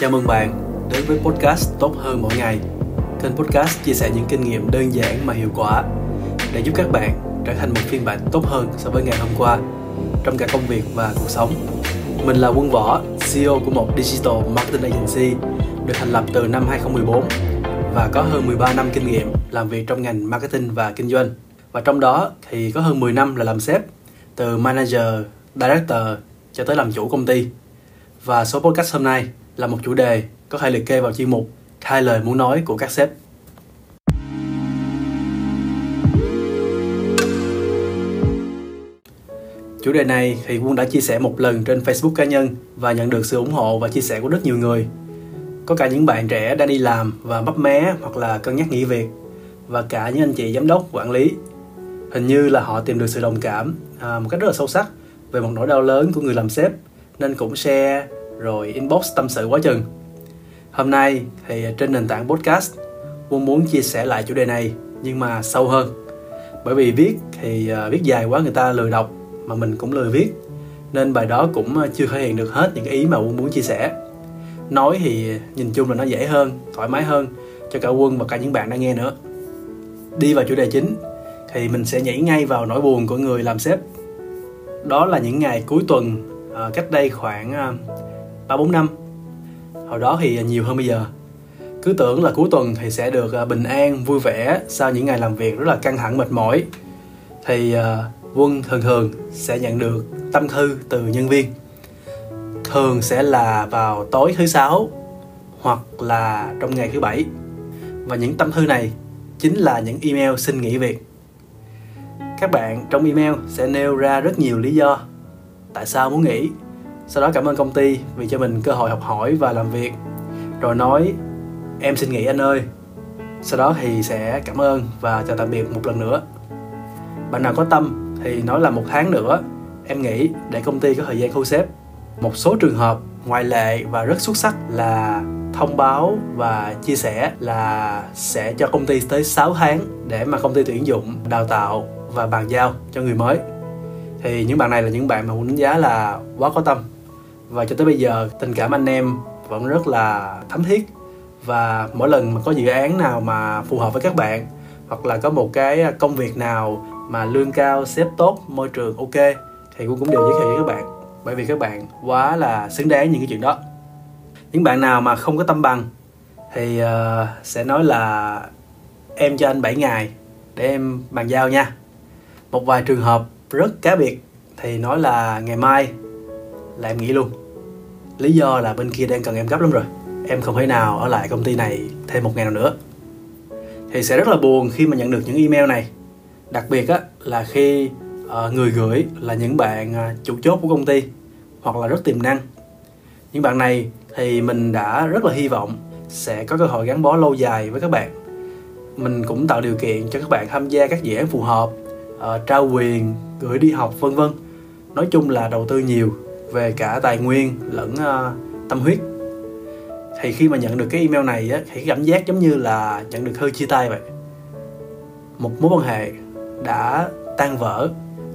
Chào mừng bạn đến với podcast Tốt hơn mỗi ngày. Kênh podcast chia sẻ những kinh nghiệm đơn giản mà hiệu quả để giúp các bạn trở thành một phiên bản tốt hơn so với ngày hôm qua trong cả công việc và cuộc sống. Mình là Quân Võ, CEO của một digital marketing agency được thành lập từ năm 2014 và có hơn 13 năm kinh nghiệm làm việc trong ngành marketing và kinh doanh. Và trong đó thì có hơn 10 năm là làm sếp, từ manager, director cho tới làm chủ công ty. Và số podcast hôm nay là một chủ đề có thể liệt kê vào chuyên mục hai lời muốn nói của các sếp. Chủ đề này thì Quân đã chia sẻ một lần trên Facebook cá nhân và nhận được sự ủng hộ và chia sẻ của rất nhiều người. Có cả những bạn trẻ đang đi làm và bấp mé hoặc là cân nhắc nghỉ việc và cả những anh chị giám đốc, quản lý. Hình như là họ tìm được sự đồng cảm à, một cách rất là sâu sắc về một nỗi đau lớn của người làm sếp nên cũng share rồi inbox tâm sự quá chừng. Hôm nay thì trên nền tảng podcast Quân muốn chia sẻ lại chủ đề này nhưng mà sâu hơn. Bởi vì viết thì à, viết dài quá người ta lười đọc mà mình cũng lười viết nên bài đó cũng à, chưa thể hiện được hết những ý mà Quân muốn chia sẻ. Nói thì nhìn chung là nó dễ hơn, thoải mái hơn cho cả Quân và cả những bạn đang nghe nữa. Đi vào chủ đề chính thì mình sẽ nhảy ngay vào nỗi buồn của người làm sếp. Đó là những ngày cuối tuần à, cách đây khoảng ba bốn năm. Hồi đó thì à, nhiều hơn bây giờ. Cứ tưởng là cuối tuần thì sẽ được à, bình an, vui vẻ sau những ngày làm việc rất là căng thẳng, mệt mỏi. Thì à, quân thường thường sẽ nhận được tâm thư từ nhân viên. Thường sẽ là vào tối thứ sáu hoặc là trong ngày thứ bảy. Và những tâm thư này chính là những email xin nghỉ việc. Các bạn trong email sẽ nêu ra rất nhiều lý do tại sao muốn nghỉ sau đó cảm ơn công ty vì cho mình cơ hội học hỏi và làm việc. Rồi nói em xin nghỉ anh ơi. Sau đó thì sẽ cảm ơn và chào tạm biệt một lần nữa. Bạn nào có tâm thì nói là một tháng nữa em nghỉ để công ty có thời gian thu xếp. Một số trường hợp ngoại lệ và rất xuất sắc là thông báo và chia sẻ là sẽ cho công ty tới 6 tháng để mà công ty tuyển dụng, đào tạo và bàn giao cho người mới. Thì những bạn này là những bạn mà muốn đánh giá là quá có tâm và cho tới bây giờ tình cảm anh em vẫn rất là thấm thiết. Và mỗi lần mà có dự án nào mà phù hợp với các bạn hoặc là có một cái công việc nào mà lương cao xếp tốt môi trường ok thì cũng cũng đều giới thiệu với các bạn. Bởi vì các bạn quá là xứng đáng những cái chuyện đó. Những bạn nào mà không có tâm bằng thì uh, sẽ nói là em cho anh 7 ngày để em bàn giao nha. Một vài trường hợp rất cá biệt thì nói là ngày mai là em nghỉ luôn. Lý do là bên kia đang cần em gấp lắm rồi. Em không thể nào ở lại công ty này thêm một ngày nào nữa. Thì sẽ rất là buồn khi mà nhận được những email này. Đặc biệt á là khi uh, người gửi là những bạn uh, chủ chốt của công ty hoặc là rất tiềm năng. Những bạn này thì mình đã rất là hy vọng sẽ có cơ hội gắn bó lâu dài với các bạn. Mình cũng tạo điều kiện cho các bạn tham gia các dự án phù hợp uh, trao quyền gửi đi học vân vân. Nói chung là đầu tư nhiều về cả tài nguyên lẫn uh, tâm huyết. Thì khi mà nhận được cái email này á thì cảm giác giống như là nhận được hơi chia tay vậy. Một mối quan hệ đã tan vỡ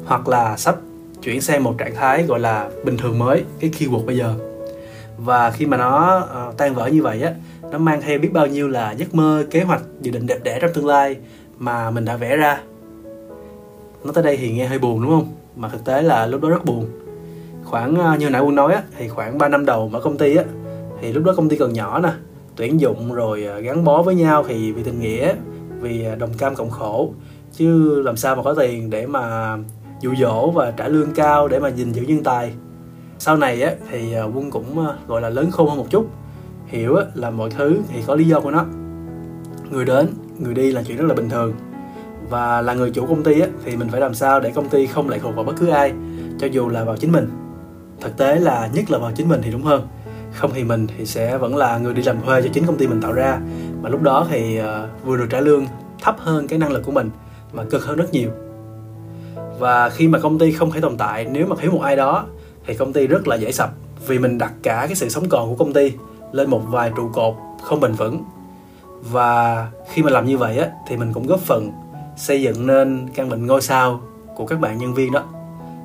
hoặc là sắp chuyển sang một trạng thái gọi là bình thường mới cái keyword bây giờ. Và khi mà nó uh, tan vỡ như vậy á nó mang theo biết bao nhiêu là giấc mơ kế hoạch dự định đẹp đẽ trong tương lai mà mình đã vẽ ra. Nó tới đây thì nghe hơi buồn đúng không? Mà thực tế là lúc đó rất buồn khoảng à, như nãy quân nói á, thì khoảng 3 năm đầu mở công ty á thì lúc đó công ty còn nhỏ nè tuyển dụng rồi à, gắn bó với nhau thì vì tình nghĩa vì à, đồng cam cộng khổ. Chứ làm sao mà có tiền để mà dụ dỗ và trả lương cao để mà gìn giữ nhân tài. Sau này á thì quân cũng gọi là lớn khôn hơn một chút hiểu á, là mọi thứ thì có lý do của nó. Người đến người đi là chuyện rất là bình thường. Và là người chủ công ty á, thì mình phải làm sao để công ty không lệ thuộc vào bất cứ ai cho dù là vào chính mình thực tế là nhất là vào chính mình thì đúng hơn. Không thì mình thì sẽ vẫn là người đi làm thuê cho chính công ty mình tạo ra. Mà lúc đó thì uh, vừa được trả lương thấp hơn cái năng lực của mình mà cực hơn rất nhiều. Và khi mà công ty không thể tồn tại nếu mà thiếu một ai đó thì công ty rất là dễ sập vì mình đặt cả cái sự sống còn của công ty lên một vài trụ cột không bền vững. Và khi mà làm như vậy á thì mình cũng góp phần xây dựng nên căn bệnh ngôi sao của các bạn nhân viên đó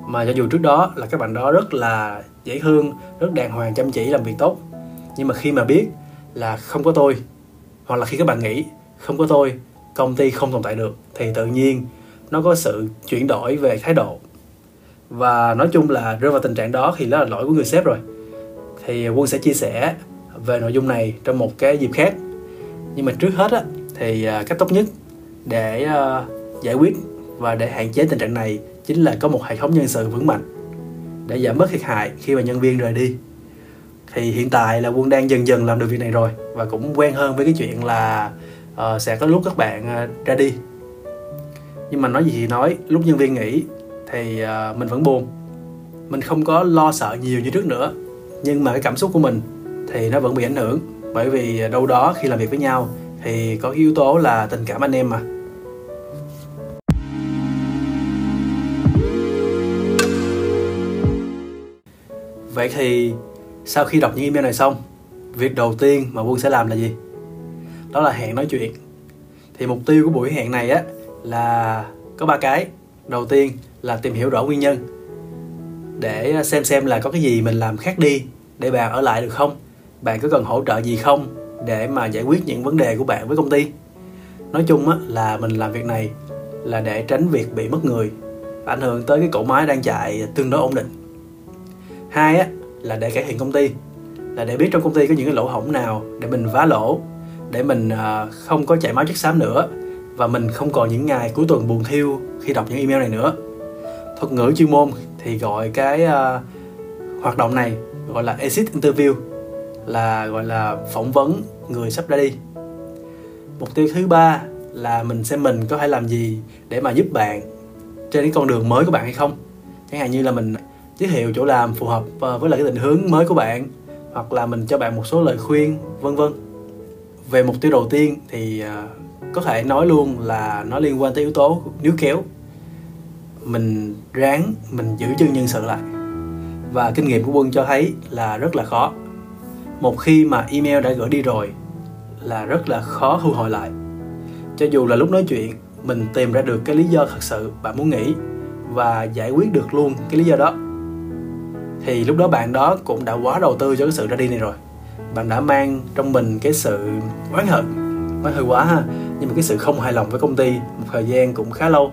mà cho dù trước đó là các bạn đó rất là dễ thương, rất đàng hoàng, chăm chỉ, làm việc tốt. Nhưng mà khi mà biết là không có tôi, hoặc là khi các bạn nghĩ không có tôi, công ty không tồn tại được, thì tự nhiên nó có sự chuyển đổi về thái độ. Và nói chung là rơi vào tình trạng đó thì đó là lỗi của người sếp rồi. Thì quân sẽ chia sẻ về nội dung này trong một cái dịp khác. Nhưng mà trước hết á, thì à, cách tốt nhất để à, giải quyết và để hạn chế tình trạng này chính là có một hệ thống nhân sự vững mạnh để giảm bớt thiệt hại khi mà nhân viên rời đi. Thì hiện tại là quân đang dần dần làm được việc này rồi và cũng quen hơn với cái chuyện là uh, sẽ có lúc các bạn uh, ra đi. Nhưng mà nói gì thì nói lúc nhân viên nghỉ thì uh, mình vẫn buồn. Mình không có lo sợ nhiều như trước nữa. Nhưng mà cái cảm xúc của mình thì nó vẫn bị ảnh hưởng bởi vì đâu đó khi làm việc với nhau thì có yếu tố là tình cảm anh em mà. Vậy thì sau khi đọc những email này xong, việc đầu tiên mà quân sẽ làm là gì? Đó là hẹn nói chuyện. Thì mục tiêu của buổi hẹn này á, là có ba cái. Đầu tiên là tìm hiểu rõ nguyên nhân, để xem xem là có cái gì mình làm khác đi để bạn ở lại được không? Bạn có cần hỗ trợ gì không để mà giải quyết những vấn đề của bạn với công ty? Nói chung á, là mình làm việc này là để tránh việc bị mất người, ảnh hưởng tới cái cỗ máy đang chạy tương đối ổn định. Hai á là để cải thiện công ty là để biết trong công ty có những cái lỗ hổng nào để mình vá lỗ để mình à, không có chảy máu chất xám nữa và mình không còn những ngày cuối tuần buồn thiêu khi đọc những email này nữa. Thuật ngữ chuyên môn thì gọi cái uh, hoạt động này gọi là exit interview là gọi là phỏng vấn người sắp ra đi. Mục tiêu thứ ba là mình xem mình có thể làm gì để mà giúp bạn trên cái con đường mới của bạn hay không. Chẳng hạn như là mình giới thiệu chỗ làm phù hợp ờ, với lại cái định hướng mới của bạn, hoặc là mình cho bạn một số lời khuyên, vân vân. Về mục tiêu đầu tiên thì ờ, có thể nói luôn là nó liên quan tới yếu tố níu kéo. Mình ráng, mình giữ chân nhân sự lại. Và kinh nghiệm của quân cho thấy là rất là khó. Một khi mà email đã gửi đi rồi, là rất là khó thu hồi lại. Cho dù là lúc nói chuyện, mình tìm ra được cái lý do thật sự bạn muốn nghĩ và giải quyết được luôn cái lý do đó thì lúc đó bạn đó cũng đã quá đầu tư cho cái sự ra đi này rồi. Bạn đã mang trong mình cái sự oán hận oán hơi quá ha. Nhưng mà cái sự không hài lòng với công ty một thời gian cũng khá lâu.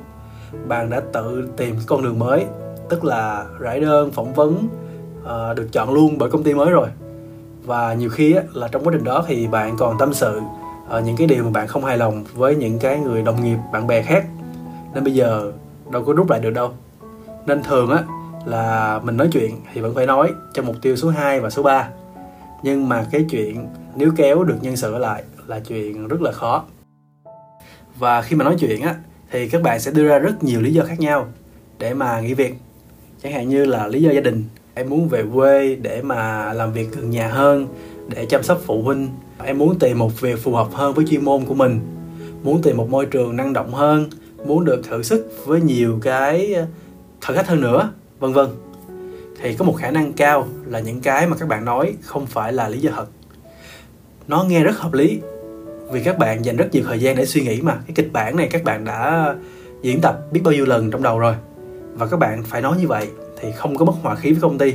Bạn đã tự tìm cái con đường mới tức là rải đơn phỏng vấn uh, được chọn luôn bởi công ty mới rồi. Và nhiều khi á, là trong quá trình đó thì bạn còn tâm sự uh, những cái điều mà bạn không hài lòng với những cái người đồng nghiệp bạn bè khác. Nên bây giờ đâu có rút lại được đâu. Nên thường á là mình nói chuyện thì vẫn phải nói cho mục tiêu số 2 và số 3 nhưng mà cái chuyện nếu kéo được nhân sự ở lại là chuyện rất là khó. Và khi mà nói chuyện á, thì các bạn sẽ đưa ra rất nhiều lý do khác nhau để mà nghỉ việc. Chẳng hạn như là lý do gia đình. Em muốn về quê để mà làm việc gần nhà hơn, để chăm sóc phụ huynh. Em muốn tìm một việc phù hợp hơn với chuyên môn của mình. Muốn tìm một môi trường năng động hơn. Muốn được thử sức với nhiều cái ờ, thử thách hơn nữa vân vân. Thì có một khả năng cao là những cái mà các bạn nói không phải là lý do thật. Nó nghe rất hợp lý, vì các bạn dành rất nhiều thời gian để suy nghĩ mà. Cái kịch bản này các bạn đã diễn tập biết bao nhiêu lần trong đầu rồi. Và các bạn phải nói như vậy thì không có mất hòa khí với công ty.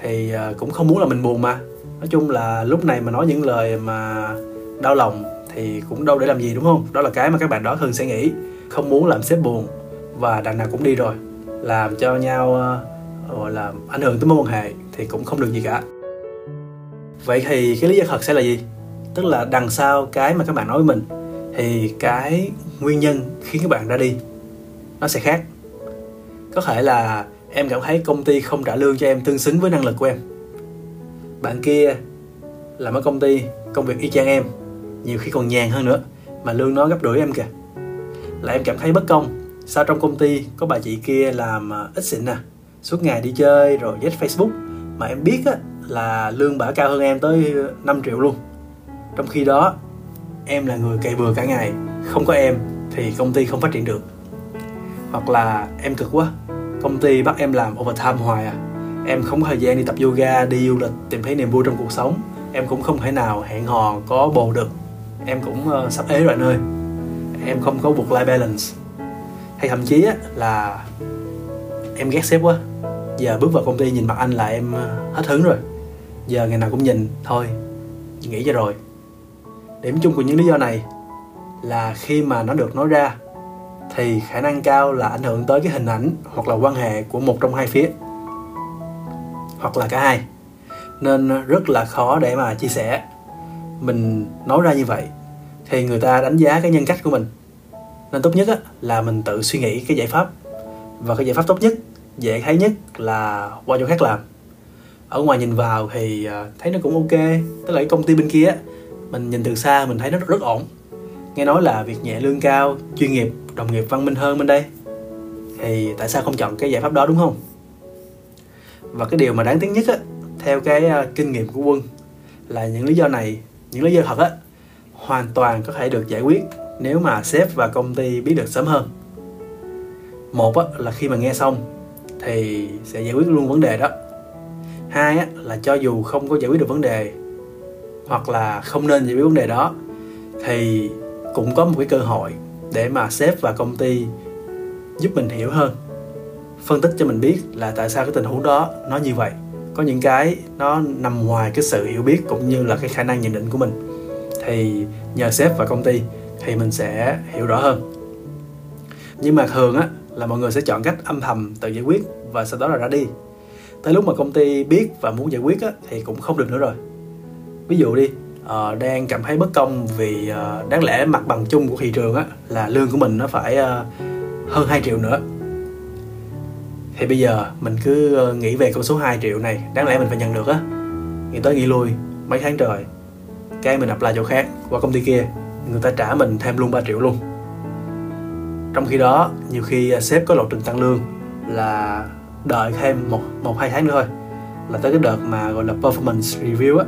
Thì ờ, cũng không muốn là mình buồn mà. Nói chung là lúc này mà nói những lời mà đau lòng thì cũng đâu để làm gì, đúng không? Đó là cái mà các bạn đó thường sẽ nghĩ. Không muốn làm sếp buồn và đằng nào cũng đi rồi làm cho nhau ờ, gọi là, ảnh hưởng tới mối quan hệ thì cũng không được gì cả. Vậy thì cái lý do thật sẽ là gì? Tức là đằng sau cái mà các bạn nói với mình thì cái nguyên nhân khiến các bạn ra đi, nó sẽ khác. Có thể là em cảm thấy công ty không trả lương cho em tương xứng với năng lực của em. Bạn kia làm ở công ty, công việc y chang em, nhiều khi còn nhàn hơn nữa mà lương nó gấp rưỡi em kìa. Là em cảm thấy bất công sao trong công ty có bà chị kia làm à, ít xịn nè suốt ngày đi chơi rồi dắt facebook. Mà em biết á, là lương bả cao hơn em tới 5 triệu luôn. Trong khi đó em là người cày bừa cả ngày. Không có em thì công ty không phát triển được. Hoặc là em cực quá công ty bắt em làm overtime hoài à. Em không có thời gian đi tập yoga đi du lịch tìm thấy niềm vui trong cuộc sống. Em cũng không thể nào hẹn hò có bồ được. Em cũng uh, sắp ế rồi anh ơi. Em không có work life balance hay thậm chí á, là em ghét sếp quá. Giờ bước vào công ty nhìn mặt anh là em ờ, hết hứng rồi. Giờ ngày nào cũng nhìn thôi nghĩ cho rồi. Điểm chung của những lý do này là khi mà nó được nói ra thì khả năng cao là ảnh hưởng tới cái hình ảnh hoặc là quan hệ của một trong hai phía hoặc là cả hai. Nên ờ, rất là khó để mà chia sẻ. Mình nói ra như vậy thì người ta đánh giá cái nhân cách của mình nên tốt nhất á, là mình tự suy nghĩ cái giải pháp. Và cái giải pháp tốt nhất dễ thấy nhất là qua chỗ khác làm. Ở ngoài nhìn vào thì à, thấy nó cũng ok. Tức là cái công ty bên kia mình nhìn từ xa mình thấy nó rất, ổn. Nghe nói là việc nhẹ lương cao chuyên nghiệp đồng nghiệp văn minh hơn bên đây. Thì tại sao không chọn cái giải pháp đó đúng không? Và cái điều mà đáng tiếc nhất á theo cái à, kinh nghiệm của quân là những lý do này những lý do thật á hoàn toàn có thể được giải quyết nếu mà sếp và công ty biết được sớm hơn. Một á, là khi mà nghe xong thì sẽ giải quyết luôn vấn đề đó. Hai á, là cho dù không có giải quyết được vấn đề hoặc là không nên giải quyết vấn đề đó thì cũng có một cái cơ hội để mà sếp và công ty giúp mình hiểu hơn phân tích cho mình biết là tại sao cái tình huống đó nó như vậy. Có những cái nó nằm ngoài cái sự hiểu biết cũng như là cái khả năng nhận định của mình. Thì nhờ sếp và công ty thì mình sẽ hiểu rõ hơn. Nhưng mà thường á là mọi người sẽ chọn cách âm thầm tự giải quyết và sau đó là ra đi. Tới lúc mà công ty biết và muốn giải quyết á, thì cũng không được nữa rồi. Ví dụ đi uh, đang cảm thấy bất công vì uh, đáng lẽ mặt bằng chung của thị trường á, là lương của mình nó phải uh, hơn 2 triệu nữa. Thì bây giờ mình cứ nghĩ về con số 2 triệu này đáng lẽ mình phải nhận được á. Nghĩ tới nghĩ lui mấy tháng trời cái mình apply chỗ khác qua công ty kia người ta trả mình thêm luôn 3 triệu luôn. Trong khi đó, nhiều khi à, sếp có lộ trình tăng lương là đợi thêm một một, hai tháng nữa thôi. Là tới cái đợt mà gọi là performance review á,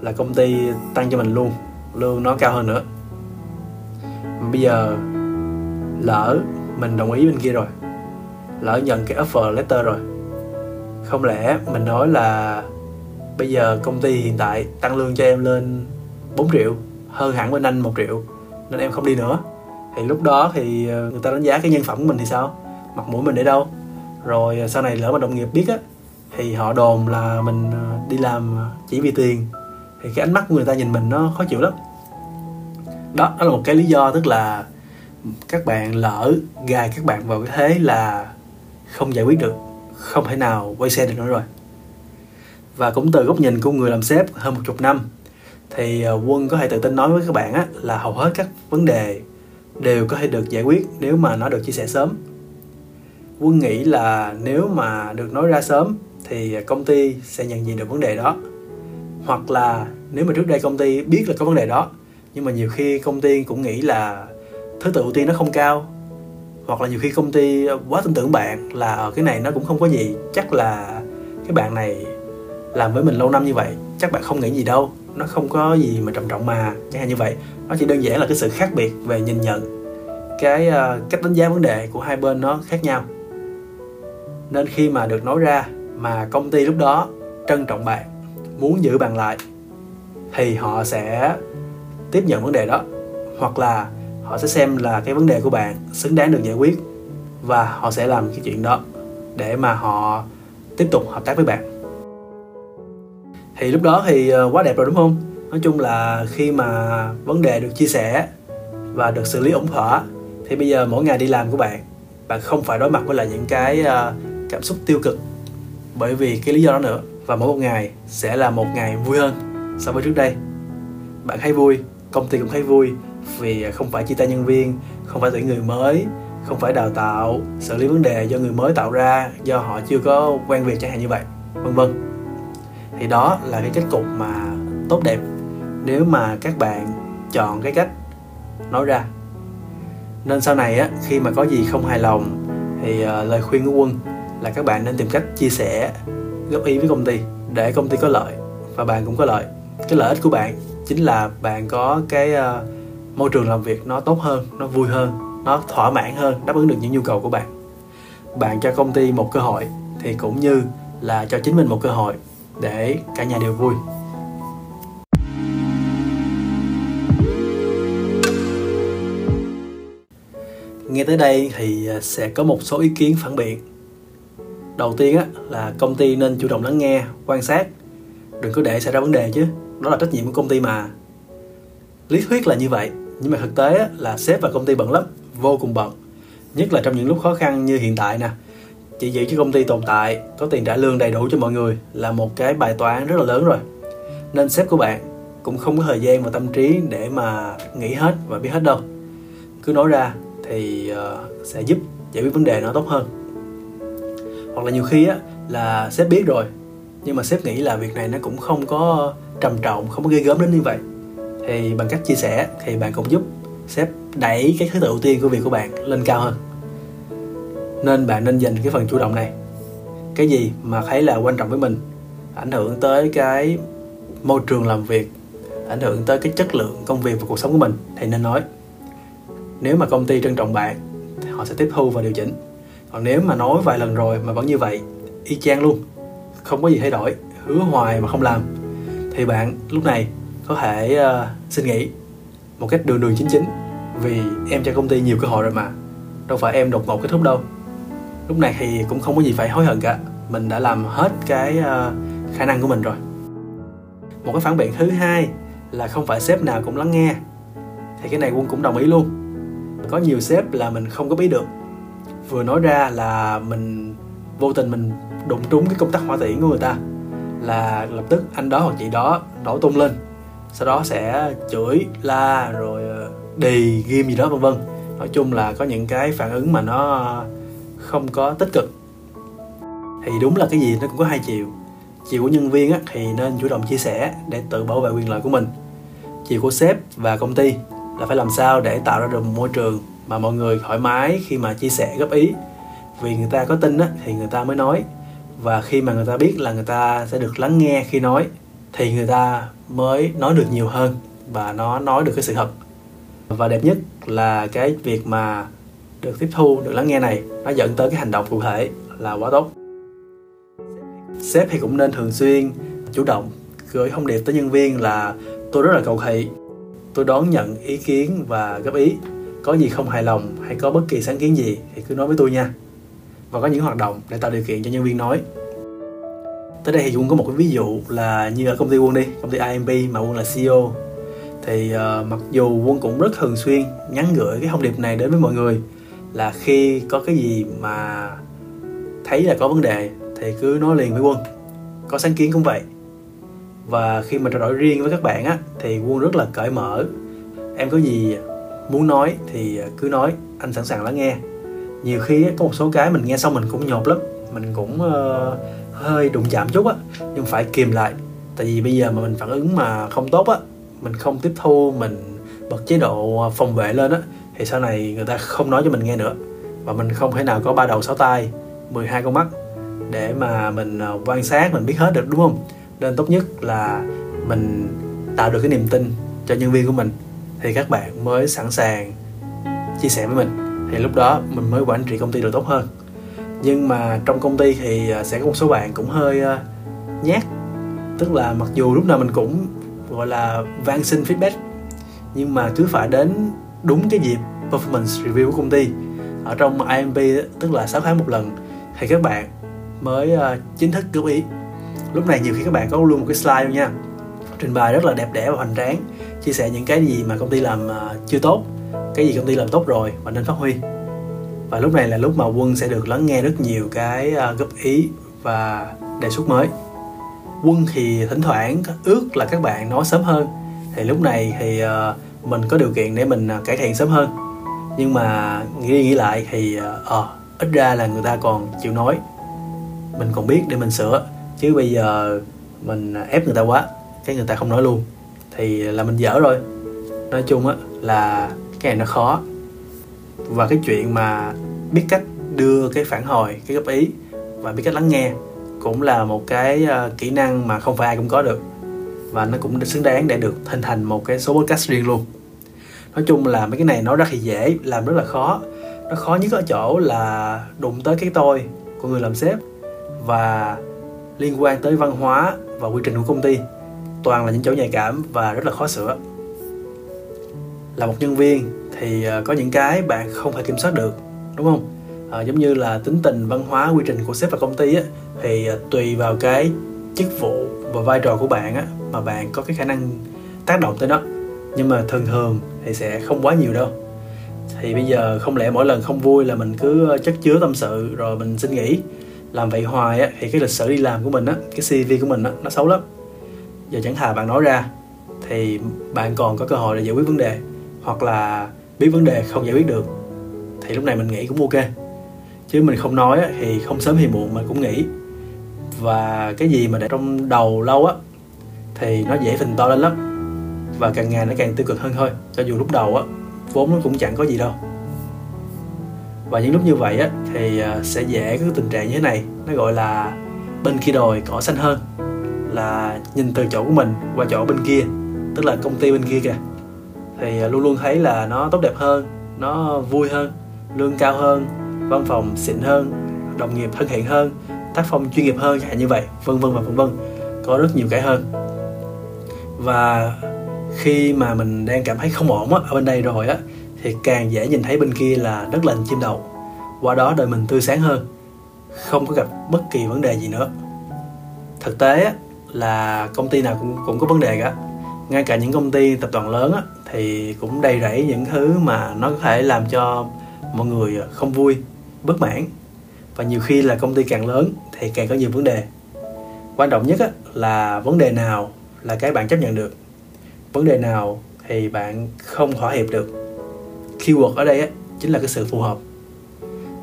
là công ty tăng cho mình luôn, lương nó cao hơn nữa. Bây giờ lỡ mình đồng ý bên kia rồi, lỡ nhận cái offer letter rồi, không lẽ mình nói là bây giờ công ty hiện tại tăng lương cho em lên 4 triệu? Hơn hẳn bên anh một triệu, nên em không đi nữa. Thì lúc đó thì ờ, người ta đánh giá cái nhân phẩm của mình thì sao? Mặt mũi mình để đâu? Rồi ờ, sau này lỡ mà đồng nghiệp biết á, thì họ đồn là mình ờ, đi làm chỉ vì tiền. Thì cái ánh mắt của người ta nhìn mình nó khó chịu lắm. Đó đó là một cái lý do tức là các bạn lỡ gài các bạn vào cái thế là không giải quyết được, không thể nào quay xe được nữa rồi. Và cũng từ góc nhìn của người làm sếp hơn một chục năm thì ờ, quân có thể tự tin nói với các bạn á, là hầu hết các vấn đề đều có thể được giải quyết nếu mà nó được chia sẻ sớm. Quân nghĩ là nếu mà được nói ra sớm thì công ty sẽ nhận diện được vấn đề đó. Hoặc là nếu mà trước đây công ty biết là có vấn đề đó nhưng mà nhiều khi công ty cũng nghĩ là thứ tự ưu tiên nó không cao hoặc là nhiều khi công ty quá tin tưởng bạn là ở cái này nó cũng không có gì chắc là cái bạn này làm với mình lâu năm như vậy chắc bạn không nghĩ gì đâu nó không có gì mà trầm trọng mà chẳng hạn như vậy. Nó chỉ đơn giản là cái sự khác biệt về nhìn nhận. Cái uh, cách đánh giá vấn đề của hai bên nó khác nhau. Nên khi mà được nói ra mà công ty lúc đó trân trọng bạn muốn giữ bạn lại thì họ sẽ tiếp nhận vấn đề đó. Hoặc là họ sẽ xem là cái vấn đề của bạn xứng đáng được giải quyết và họ sẽ làm cái chuyện đó để mà họ tiếp tục hợp tác với bạn thì lúc đó thì ờ, quá đẹp rồi, đúng không? Nói chung là khi mà vấn đề được chia sẻ và được xử lý ổn thỏa, thì bây giờ mỗi ngày đi làm của bạn bạn không phải đối mặt với lại những cái ờ, cảm xúc tiêu cực bởi vì cái lý do đó nữa. Và mỗi một ngày sẽ là một ngày vui hơn so với trước đây. Bạn thấy vui, công ty cũng thấy vui vì không phải chia tay nhân viên, không phải tuyển người mới, không phải đào tạo, xử lý vấn đề do người mới tạo ra, do họ chưa có quen việc chẳng hạn như vậy, vân vân thì đó là cái kết cục mà tốt đẹp. Nếu mà các bạn chọn cái cách nói ra. Nên sau này á khi mà có gì không hài lòng thì uh, lời khuyên của quân là các bạn nên tìm cách chia sẻ góp ý với công ty để công ty có lợi và bạn cũng có lợi. Cái lợi ích của bạn chính là bạn có cái uh, môi trường làm việc nó tốt hơn nó vui hơn nó thỏa mãn hơn đáp ứng được những nhu cầu của bạn. Bạn cho công ty một cơ hội thì cũng như là cho chính mình một cơ hội để cả nhà đều vui. Nghe tới đây thì à, sẽ có một số ý kiến phản biện. Đầu tiên á, là công ty nên chủ động lắng nghe quan sát. Đừng có để xảy ra vấn đề chứ đó là trách nhiệm của công ty mà. Lý thuyết là như vậy nhưng mà thực tế á là sếp và công ty bận lắm vô cùng bận. Nhất là trong những lúc khó khăn như hiện tại nè chỉ giữ cho công ty tồn tại có tiền trả lương đầy đủ cho mọi người là một cái bài toán rất là lớn rồi. Nên sếp của bạn cũng không có thời gian và tâm trí để mà nghĩ hết và biết hết đâu. Cứ nói ra thì uh, sẽ giúp giải quyết vấn đề nó tốt hơn. Hoặc là nhiều khi á là sếp biết rồi nhưng mà sếp nghĩ là việc này nó cũng không có trầm trọng không có ghê gớm đến như vậy. Thì bằng cách chia sẻ thì bạn cũng giúp sếp đẩy cái thứ tự ưu tiên của việc của bạn lên cao hơn nên bạn nên dành cái phần chủ động này. Cái gì mà thấy là quan trọng với mình ảnh hưởng tới cái môi trường làm việc ảnh hưởng tới cái chất lượng công việc và cuộc sống của mình thì nên nói. Nếu mà công ty trân trọng bạn thì họ sẽ tiếp thu và điều chỉnh. Còn nếu mà nói vài lần rồi mà vẫn như vậy y chang luôn không có gì thay đổi hứa hoài mà không làm thì bạn lúc này có thể uh, xin nghỉ một cách đường đường chính chính. Vì em cho công ty nhiều cơ hội rồi mà đâu phải em đột ngột kết thúc đâu lúc này thì cũng không có gì phải hối hận cả. Mình đã làm hết cái uh, khả năng của mình rồi. Một cái phản biện thứ hai là không phải sếp nào cũng lắng nghe. Thì cái này quân cũng đồng ý luôn. Có nhiều sếp là mình không có biết được. Vừa nói ra là mình vô tình mình đụng trúng cái công tắc hỏa tiễn của người ta là lập tức anh đó hoặc chị đó nổ tung lên. Sau đó sẽ chửi la rồi đi đì ghim gì đó vân vân. Nói chung là có những cái phản ứng mà nó không có tích cực. Thì đúng là cái gì nó cũng có hai chiều. Chiều của nhân viên thì nên chủ động chia sẻ để tự bảo vệ quyền lợi của mình. Chiều của sếp và công ty là phải làm sao để tạo ra được một môi trường mà mọi người thoải mái khi mà chia sẻ góp ý. Vì người ta có tin thì người ta mới nói. Và khi mà người ta biết là người ta sẽ được lắng nghe khi nói, thì người ta mới nói được nhiều hơn và nó nói được cái sự thật. Và đẹp nhất là cái việc mà được tiếp thu được lắng nghe này nó dẫn tới cái hành động cụ thể là quá tốt. Sếp thì cũng nên thường xuyên chủ động gửi thông điệp tới nhân viên là tôi rất là cầu thị. Tôi đón nhận ý kiến và góp ý. Có gì không hài lòng hay có bất kỳ sáng kiến gì thì cứ nói với tôi nha. Và có những hoạt động để tạo điều kiện cho nhân viên nói. Tới đây thì quân có một cái ví dụ là như ở công ty quân đi công ty IMP mà quân là CEO thì uh, mặc dù quân cũng rất thường xuyên nhắn gửi cái thông điệp này đến với mọi người là khi có cái gì mà thấy là có vấn đề thì cứ nói liền với quân. Có sáng kiến cũng vậy. Và khi mà trao đổi riêng với các bạn á thì quân rất là cởi mở. Em có gì muốn nói thì cứ nói anh sẵn sàng lắng nghe. Nhiều khi có một số cái mình nghe xong mình cũng nhột lắm. Mình cũng uh, hơi đụng chạm chút á nhưng phải kìm lại. Tại vì bây giờ mà mình phản ứng mà không tốt á mình không tiếp thu mình bật chế độ phòng vệ lên á thì sau này người ta không nói cho mình nghe nữa. Và mình không thể nào có ba đầu, sáu tay 12 con mắt để mà mình à, quan sát, mình biết hết được, đúng không? Nên tốt nhất là mình tạo được cái niềm tin cho nhân viên của mình. Thì các bạn mới sẵn sàng chia sẻ với mình. Thì lúc đó mình mới quản trị công ty được tốt hơn. Nhưng mà trong công ty thì à, sẽ có một số bạn cũng hơi à, nhát. Tức là mặc dù lúc nào mình cũng, gọi là van xin feedback, nhưng mà cứ phải đến đúng cái dịp performance review của công ty. Ở trong IMP tức là 6 tháng một lần thì các bạn mới uh, chính thức góp ý. Lúc này nhiều khi các bạn có luôn một cái slide luôn nha. Trình bày rất là đẹp đẽ và hoành tráng chia sẻ những cái gì mà công ty làm uh, chưa tốt cái gì công ty làm tốt rồi và nên phát huy. Và lúc này là lúc mà quân sẽ được lắng nghe rất nhiều cái uh, góp ý và đề xuất mới. Quân thì thỉnh thoảng ước là các bạn nói sớm hơn. Thì lúc này thì uh, mình có điều kiện để mình à, cải thiện sớm hơn. Nhưng mà nghĩ đi nghĩ lại thì uh, ít ra là người ta còn chịu nói. Mình còn biết để mình sửa. Chứ bây giờ mình à, ép người ta quá cái người ta không nói luôn. Thì là mình dở rồi. Nói chung á là cái này nó khó. Và cái chuyện mà biết cách đưa cái phản hồi cái góp ý và biết cách lắng nghe cũng là một cái kỹ năng mà không phải ai cũng có được. Và nó cũng xứng đáng để được hình thành một cái số podcast riêng luôn nói chung là mấy cái này nói ra thì dễ làm rất là khó. Nó khó nhất ở chỗ là đụng tới cái tôi của người làm sếp và liên quan tới văn hóa và quy trình của công ty. Toàn là những chỗ nhạy cảm và rất là khó sửa. Là một nhân viên thì ờ, có những cái bạn không thể kiểm soát được đúng không? À, giống như là tính tình văn hóa quy trình của sếp và công ty á, thì ờ, tùy vào cái chức vụ và vai trò của bạn á mà bạn có cái khả năng tác động tới nó nhưng mà thường thường thì sẽ không quá nhiều đâu. Thì bây giờ không lẽ mỗi lần không vui là mình cứ ờ, chất chứa tâm sự rồi mình xin nghỉ? Làm vậy hoài á thì cái lịch sử đi làm của mình á cái cv của mình á nó xấu lắm. Giờ chẳng thà bạn nói ra thì bạn còn có cơ hội để giải quyết vấn đề hoặc là biết vấn đề không giải quyết được thì lúc này mình nghĩ cũng ok. Chứ mình không nói á, thì không sớm thì muộn mình cũng nghĩ. Và cái gì mà để trong đầu lâu á thì nó dễ phình to lên lắm và càng ngày nó càng tiêu cực hơn thôi. Cho dù lúc đầu á, vốn nó cũng chẳng có gì đâu. Và những lúc như vậy á, thì à, sẽ dễ có tình trạng như thế này. Nó gọi là bên kia đồi cỏ xanh hơn, là nhìn từ chỗ của mình qua chỗ bên kia, tức là công ty bên kia kìa. Thì à, luôn luôn thấy là nó tốt đẹp hơn, nó vui hơn, lương cao hơn, văn phòng xịn hơn, đồng nghiệp thân thiện hơn, tác phong chuyên nghiệp hơn chẳng hạn như vậy, vân vân và vân vân. Có rất nhiều cái hơn. Và khi mà mình đang cảm thấy không ổn á, ở bên đây rồi á thì càng dễ nhìn thấy bên kia là đất lành chim đậu. Qua đó đời mình tươi sáng hơn không có gặp bất kỳ vấn đề gì nữa. Thực tế á, là công ty nào cũng cũng có vấn đề cả. Ngay cả những công ty tập đoàn lớn á, thì cũng đầy rẫy những thứ mà nó có thể làm cho mọi người không vui bất mãn. Và nhiều khi là công ty càng lớn thì càng có nhiều vấn đề. Quan trọng nhất á, là vấn đề nào là cái bạn chấp nhận được vấn đề nào thì bạn không thỏa hiệp được. Keyword ở đây á, chính là cái sự phù hợp.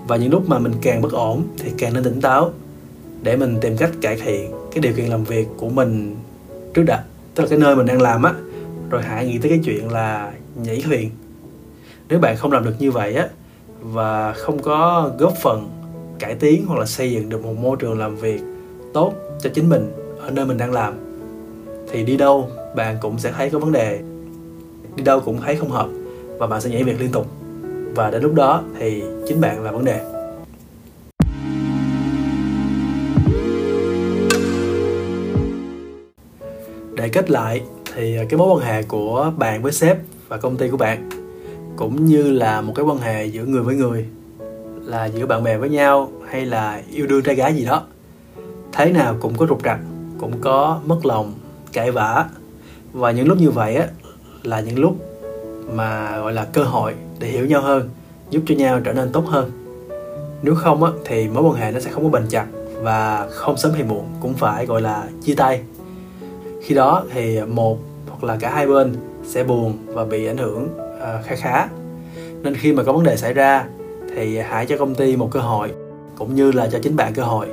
Và những lúc mà mình càng bất ổn thì càng nên tỉnh táo để mình tìm cách cải thiện cái điều kiện làm việc của mình trước đã. Tức là cái nơi mình đang làm á rồi hãy nghĩ tới cái chuyện là nhảy thuyền. Nếu bạn không làm được như vậy á và không có góp phần cải tiến hoặc là xây dựng được một môi trường làm việc tốt cho chính mình ở nơi mình đang làm thì đi đâu bạn cũng sẽ thấy có vấn đề. Đi đâu cũng thấy không hợp và bạn sẽ nhảy việc liên tục. Và đến lúc đó thì chính bạn là vấn đề. Để kết lại thì cái mối quan hệ của bạn với sếp và công ty của bạn, cũng như là một cái quan hệ giữa người với người, là giữa bạn bè với nhau hay là yêu đương trai gái gì đó, thế nào cũng có trục trặc cũng có mất lòng, cãi vã và những lúc như vậy á là những lúc mà gọi là cơ hội để hiểu nhau hơn giúp cho nhau trở nên tốt hơn. Nếu không á thì mối quan hệ nó sẽ không có bền chặt và không sớm hay muộn cũng phải gọi là chia tay. Khi đó thì một hoặc là cả hai bên sẽ buồn và bị ảnh hưởng uh, khá khá. Nên khi mà có vấn đề xảy ra thì hãy cho công ty một cơ hội cũng như là cho chính bạn cơ hội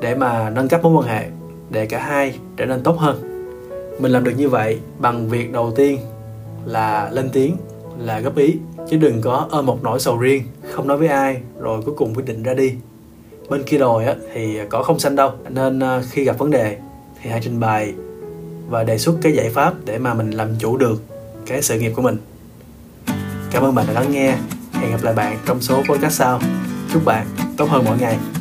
để mà nâng cấp mối quan hệ để cả hai trở nên tốt hơn mình làm được như vậy bằng việc đầu tiên là lên tiếng, là góp ý, chứ đừng có ôm một nỗi sầu riêng, không nói với ai, rồi cuối cùng quyết định ra đi. Bên kia đồi á, thì có không xanh đâu, nên ờ, khi gặp vấn đề thì hãy trình bày và đề xuất cái giải pháp để mà mình làm chủ được cái sự nghiệp của mình. Cảm ơn bạn đã lắng nghe. Hẹn gặp lại bạn trong số podcast sau. Chúc bạn tốt hơn mỗi ngày.